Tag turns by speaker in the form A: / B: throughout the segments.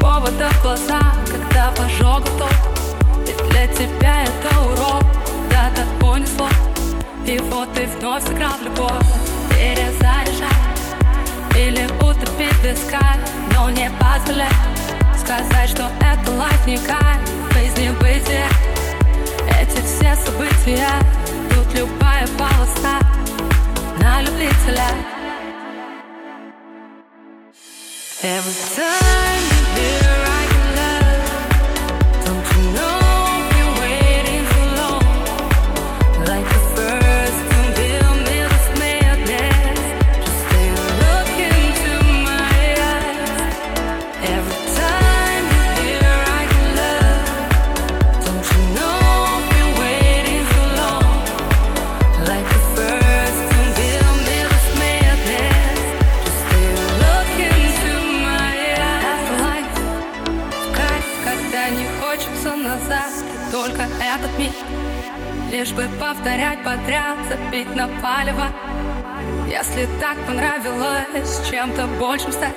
A: вода в глаза, когда пожог тот. Ведь для тебя это урок, когда-то понесло И вот ты вновь сыграл в любовь. Перезаряжай Или утопить в искать Но не позволяй Сказать, что это лайф не кайф. Жизни бытия Эти все события. Тут любая полоса На любителя. Every time этот миг Лишь бы повторять подряд Забить на палево. Если так понравилось Чем-то большим стать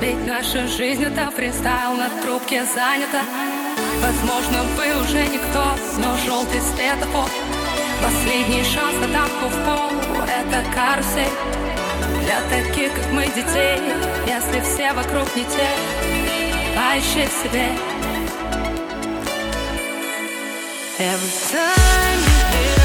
A: Ведь наша жизнь это фристайл На трубке занята. Возможно, вы уже никто Но желтый светофор Последний шанс на тапку в пол Это карусель. Для таких, как мы, детей Если все вокруг не те Поищи в себе Every time you feel